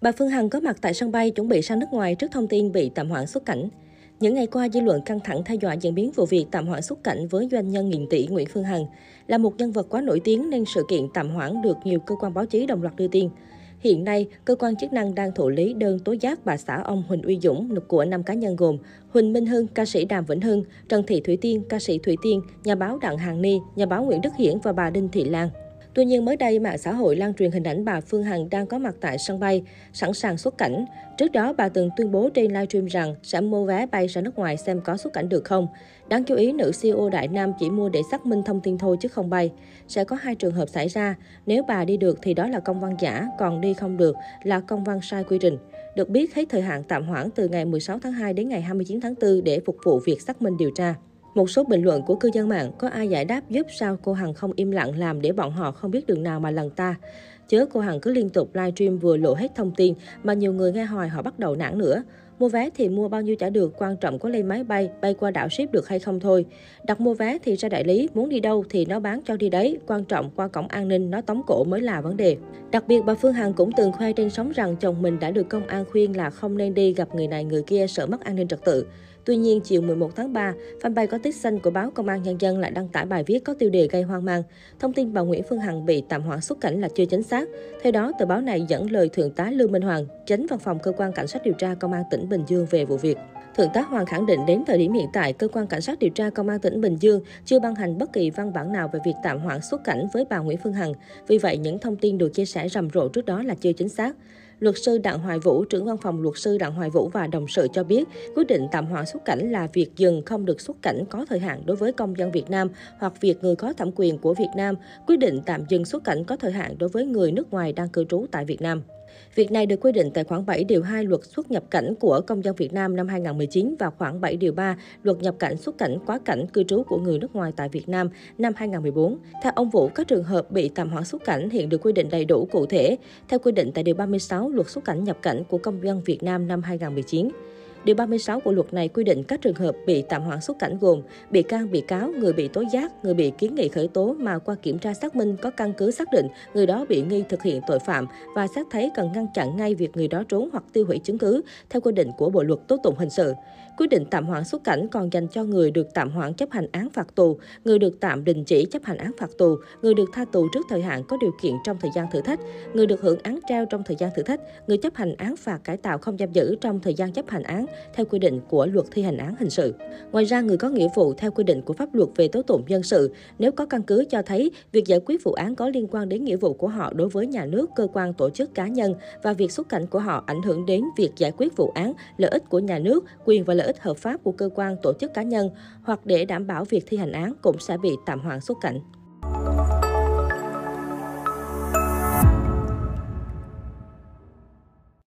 Bà Phương Hằng có mặt tại sân bay chuẩn bị sang nước ngoài trước thông tin bị tạm hoãn xuất cảnh. Những ngày qua, dư luận căng thẳng theo dõi diễn biến vụ việc tạm hoãn xuất cảnh với doanh nhân nghìn tỷ Nguyễn Phương Hằng. Là một nhân vật quá nổi tiếng nên sự kiện tạm hoãn được nhiều cơ quan báo chí đồng loạt đưa tin. Hiện nay, cơ quan chức năng đang thụ lý đơn tố giác bà xã ông Huỳnh Uy Dũng của năm cá nhân gồm Huỳnh Minh Hưng, ca sĩ Đàm Vĩnh Hưng, Trần Thị Thủy Tiên, ca sĩ Thủy Tiên, nhà báo Đặng Hàng Ni, nhà báo Nguyễn Đức Hiển và bà Đinh Thị Lan. Tuy nhiên, mới đây, mạng xã hội lan truyền hình ảnh bà Phương Hằng đang có mặt tại sân bay, sẵn sàng xuất cảnh. Trước đó, bà từng tuyên bố trên livestream rằng sẽ mua vé bay ra nước ngoài xem có xuất cảnh được không. Đáng chú ý, nữ CEO Đại Nam chỉ mua để xác minh thông tin thôi chứ không bay. Sẽ có hai trường hợp xảy ra. Nếu bà đi được thì đó là công văn giả, còn đi không được là công văn sai quy trình. Được biết, hết thời hạn tạm hoãn từ ngày 16 tháng 2 đến ngày 29 tháng 4 để phục vụ việc xác minh điều tra. Một số bình luận của cư dân mạng có ai giải đáp giúp sao cô Hằng không im lặng làm để bọn họ không biết đường nào mà lần ta. Chớ cô Hằng cứ liên tục livestream vừa lộ hết thông tin mà nhiều người nghe hỏi họ bắt đầu nản nữa. Mua vé thì mua bao nhiêu trả được, quan trọng có lên máy bay, bay qua đảo ship được hay không thôi. Đặt mua vé thì ra đại lý, muốn đi đâu thì nó bán cho đi đấy, quan trọng qua cổng an ninh nó tống cổ mới là vấn đề. Đặc biệt bà Phương Hằng cũng từng khoe trên sóng rằng chồng mình đã được công an khuyên là không nên đi gặp người này người kia sợ mất an ninh trật tự. Tuy nhiên, chiều 11 tháng 3, fanpage có tích xanh của báo Công an Nhân dân lại đăng tải bài viết có tiêu đề gây hoang mang. Thông tin bà Nguyễn Phương Hằng bị tạm hoãn xuất cảnh là chưa chính xác. Theo đó, tờ báo này dẫn lời Thượng tá Lương Minh Hoàng, tránh văn phòng cơ quan cảnh sát điều tra Công an tỉnh Bình Dương về vụ việc. Thượng tá Hoàng khẳng định đến thời điểm hiện tại, cơ quan cảnh sát điều tra công an tỉnh Bình Dương chưa ban hành bất kỳ văn bản nào về việc tạm hoãn xuất cảnh với bà Nguyễn Phương Hằng. Vì vậy, những thông tin được chia sẻ rầm rộ trước đó là chưa chính xác. Luật sư Đặng Hoài Vũ, trưởng văn phòng luật sư Đặng Hoài Vũ và đồng sự cho biết, quyết định tạm hoãn xuất cảnh là việc dừng không được xuất cảnh có thời hạn đối với công dân Việt Nam hoặc việc người có thẩm quyền của Việt Nam, quyết định tạm dừng xuất cảnh có thời hạn đối với người nước ngoài đang cư trú tại Việt Nam. Việc này được quy định tại khoản 7 điều 2 luật xuất nhập cảnh của công dân Việt Nam năm 2019 và khoản 7 điều 3 luật nhập cảnh xuất cảnh quá cảnh cư trú của người nước ngoài tại Việt Nam năm 2014. Theo ông Vũ, các trường hợp bị tạm hoãn xuất cảnh hiện được quy định đầy đủ cụ thể theo quy định tại điều 36 luật xuất cảnh nhập cảnh của công dân Việt Nam năm 2019. Điều 36 của luật này quy định các trường hợp bị tạm hoãn xuất cảnh gồm bị can, bị cáo, người bị tố giác, người bị kiến nghị khởi tố mà qua kiểm tra xác minh có căn cứ xác định người đó bị nghi thực hiện tội phạm và xét thấy cần ngăn chặn ngay việc người đó trốn hoặc tiêu hủy chứng cứ theo quy định của Bộ luật tố tụng hình sự. Quyết định tạm hoãn xuất cảnh còn dành cho người được tạm hoãn chấp hành án phạt tù, người được tạm đình chỉ chấp hành án phạt tù, người được tha tù trước thời hạn có điều kiện trong thời gian thử thách, người được hưởng án treo trong thời gian thử thách, người chấp hành án phạt cải tạo không giam giữ trong thời gian chấp hành án theo quy định của luật thi hành án hình sự. Ngoài ra, người có nghĩa vụ theo quy định của pháp luật về tố tụng dân sự nếu có căn cứ cho thấy việc giải quyết vụ án có liên quan đến nghĩa vụ của họ đối với nhà nước, cơ quan, tổ chức cá nhân và việc xuất cảnh của họ ảnh hưởng đến việc giải quyết vụ án, lợi ích của nhà nước, quyền và lợi ích hợp pháp của cơ quan, tổ chức cá nhân hoặc để đảm bảo việc thi hành án cũng sẽ bị tạm hoãn xuất cảnh.